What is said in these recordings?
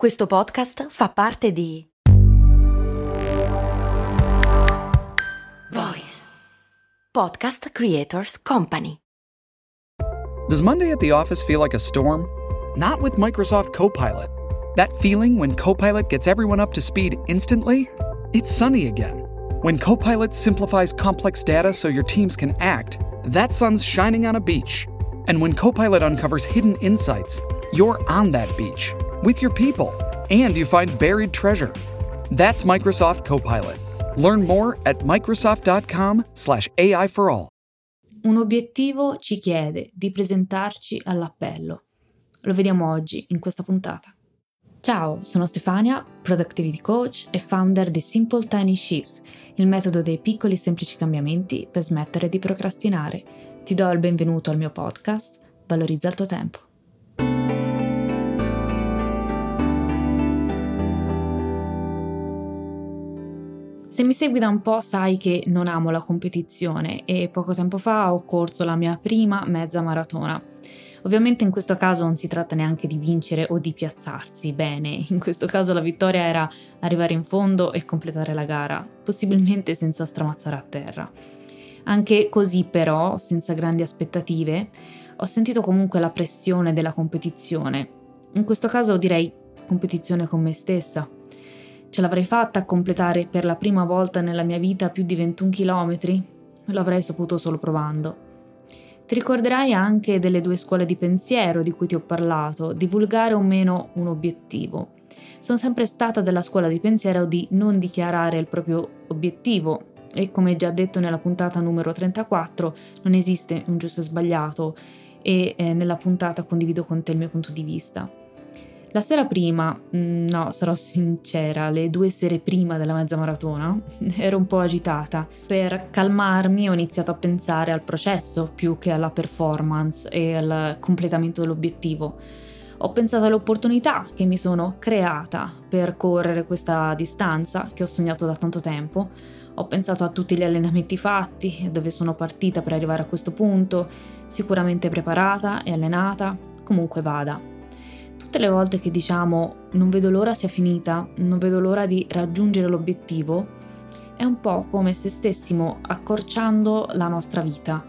Questo podcast fa parte di Voice Podcast Creators Company. Does Monday at the office feel like a storm? Not with Microsoft Copilot. That feeling when Copilot gets everyone up to speed instantly? It's sunny again. When Copilot simplifies complex data so your teams can act, that sun's shining on a beach. And when Copilot uncovers hidden insights, you're on that beach with your people and you find buried treasure. That's Microsoft Copilot. Learn more at microsoft.com/ai for all. Un obiettivo ci chiede di presentarci all'appello. Lo vediamo oggi in questa puntata. Ciao, sono Stefania, Productivity Coach e founder di Simple Tiny Shifts, il metodo dei piccoli e semplici cambiamenti per smettere di procrastinare. Ti do il benvenuto al mio podcast, Valorizza il tuo tempo. Se mi segui da un po' sai che non amo la competizione e poco tempo fa ho corso la mia prima mezza maratona. Ovviamente in questo caso non si tratta neanche di vincere o di piazzarsi bene, in questo caso la vittoria era arrivare in fondo e completare la gara, possibilmente senza stramazzare a terra. Anche così però, senza grandi aspettative, ho sentito comunque la pressione della competizione. In questo caso direi competizione con me stessa Ce l'avrei fatta a completare per la prima volta nella mia vita più di 21 km? L'avrei saputo solo provando. Ti ricorderai anche delle due scuole di pensiero di cui ti ho parlato, divulgare o meno un obiettivo. Sono sempre stata della scuola di pensiero di non dichiarare il proprio obiettivo e come già detto nella puntata numero 34 non esiste un giusto e sbagliato e eh, nella puntata condivido con te il mio punto di vista. La sera prima, mm, no, sarò sincera, le due sere prima della mezza maratona, ero un po' agitata. Per calmarmi ho iniziato a pensare al processo più che alla performance e al completamento dell'obiettivo. Ho pensato alle opportunità che mi sono creata per correre questa distanza che ho sognato da tanto tempo. Ho pensato a tutti gli allenamenti fatti, dove sono partita per arrivare a questo punto, sicuramente preparata e allenata, comunque vada. Tutte le volte che diciamo non vedo l'ora sia finita, non vedo l'ora di raggiungere l'obiettivo, è un po' come se stessimo accorciando la nostra vita.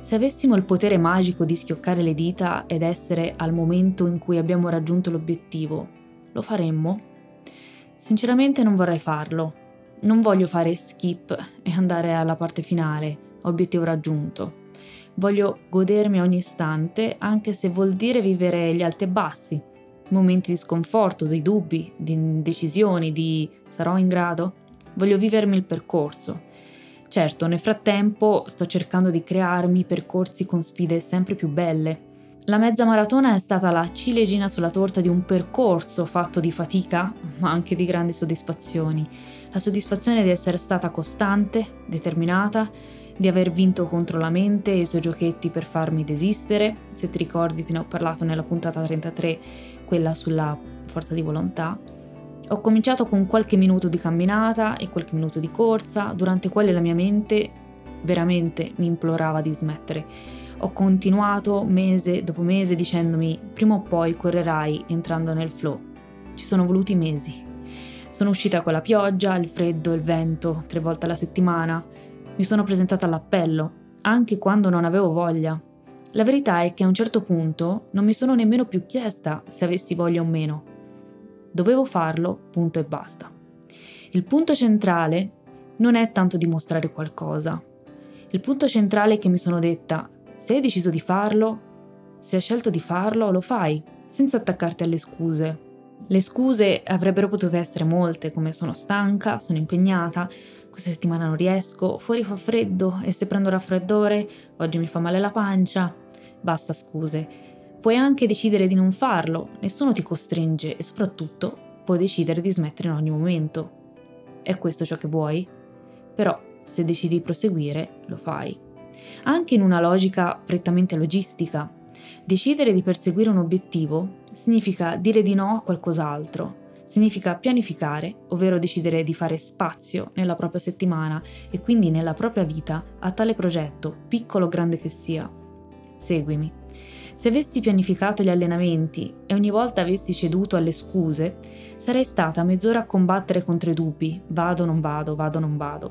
Se avessimo il potere magico di schioccare le dita ed essere al momento in cui abbiamo raggiunto l'obiettivo, lo faremmo? Sinceramente non vorrei farlo. Non voglio fare skip e andare alla parte finale, obiettivo raggiunto. Voglio godermi ogni istante, anche se vuol dire vivere gli alti e bassi, momenti di sconforto, di dubbi, di indecisioni, di sarò in grado? Voglio vivermi il percorso. Certo, nel frattempo sto cercando di crearmi percorsi con sfide sempre più belle. La mezza maratona è stata la ciliegina sulla torta di un percorso fatto di fatica, ma anche di grandi soddisfazioni. La soddisfazione di essere stata costante, determinata di aver vinto contro la mente e i suoi giochetti per farmi desistere. Se ti ricordi, te ne ho parlato nella puntata 33, quella sulla forza di volontà. Ho cominciato con qualche minuto di camminata e qualche minuto di corsa, durante quale la mia mente veramente mi implorava di smettere. Ho continuato mese dopo mese dicendomi prima o poi correrai entrando nel flow. Ci sono voluti mesi. Sono uscita con la pioggia, il freddo, il vento, tre volte alla settimana, mi sono presentata all'appello, anche quando non avevo voglia. La verità è che a un certo punto non mi sono nemmeno più chiesta se avessi voglia o meno. Dovevo farlo, punto e basta. Il punto centrale non è tanto dimostrare qualcosa. Il punto centrale è che mi sono detta, se hai deciso di farlo, se hai scelto di farlo, lo fai, senza attaccarti alle scuse. Le scuse avrebbero potuto essere molte, come sono stanca, sono impegnata, questa settimana non riesco, fuori fa freddo e se prendo raffreddore oggi mi fa male la pancia. Basta scuse. Puoi anche decidere di non farlo, nessuno ti costringe e soprattutto puoi decidere di smettere in ogni momento. È questo ciò che vuoi? Però se decidi di proseguire, lo fai. Anche in una logica prettamente logistica. Decidere di perseguire un obiettivo significa dire di no a qualcos'altro, Significa pianificare, ovvero decidere di fare spazio nella propria settimana e quindi nella propria vita a tale progetto, piccolo o grande che sia. Seguimi. Se avessi pianificato gli allenamenti e ogni volta avessi ceduto alle scuse, sarei stata mezz'ora a combattere contro i dubbi, vado, non vado, vado, non vado,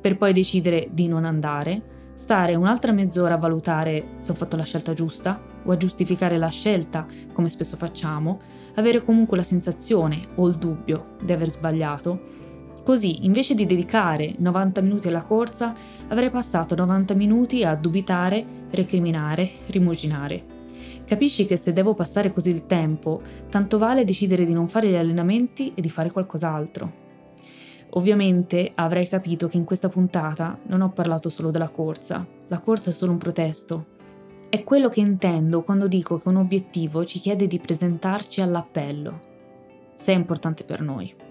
per poi decidere di non andare, stare un'altra mezz'ora a valutare se ho fatto la scelta giusta o a giustificare la scelta, come spesso facciamo, avere comunque la sensazione o il dubbio di aver sbagliato. Così, invece di dedicare 90 minuti alla corsa, avrei passato 90 minuti a dubitare, recriminare, rimuginare. Capisci che se devo passare così il tempo, tanto vale decidere di non fare gli allenamenti e di fare qualcos'altro. Ovviamente avrai capito che in questa puntata non ho parlato solo della corsa. La corsa è solo un protesto. È quello che intendo quando dico che un obiettivo ci chiede di presentarci all'appello. Se è importante per noi.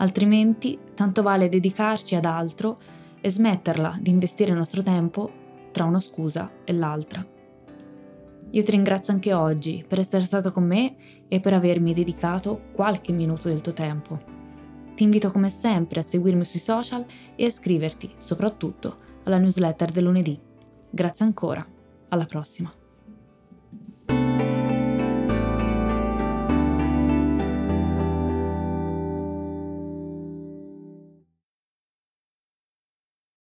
Altrimenti, tanto vale dedicarci ad altro e smetterla di investire il nostro tempo tra una scusa e l'altra. Io ti ringrazio anche oggi per essere stato con me e per avermi dedicato qualche minuto del tuo tempo. Ti invito come sempre a seguirmi sui social e a iscriverti soprattutto alla newsletter del lunedì. Grazie ancora, alla prossima.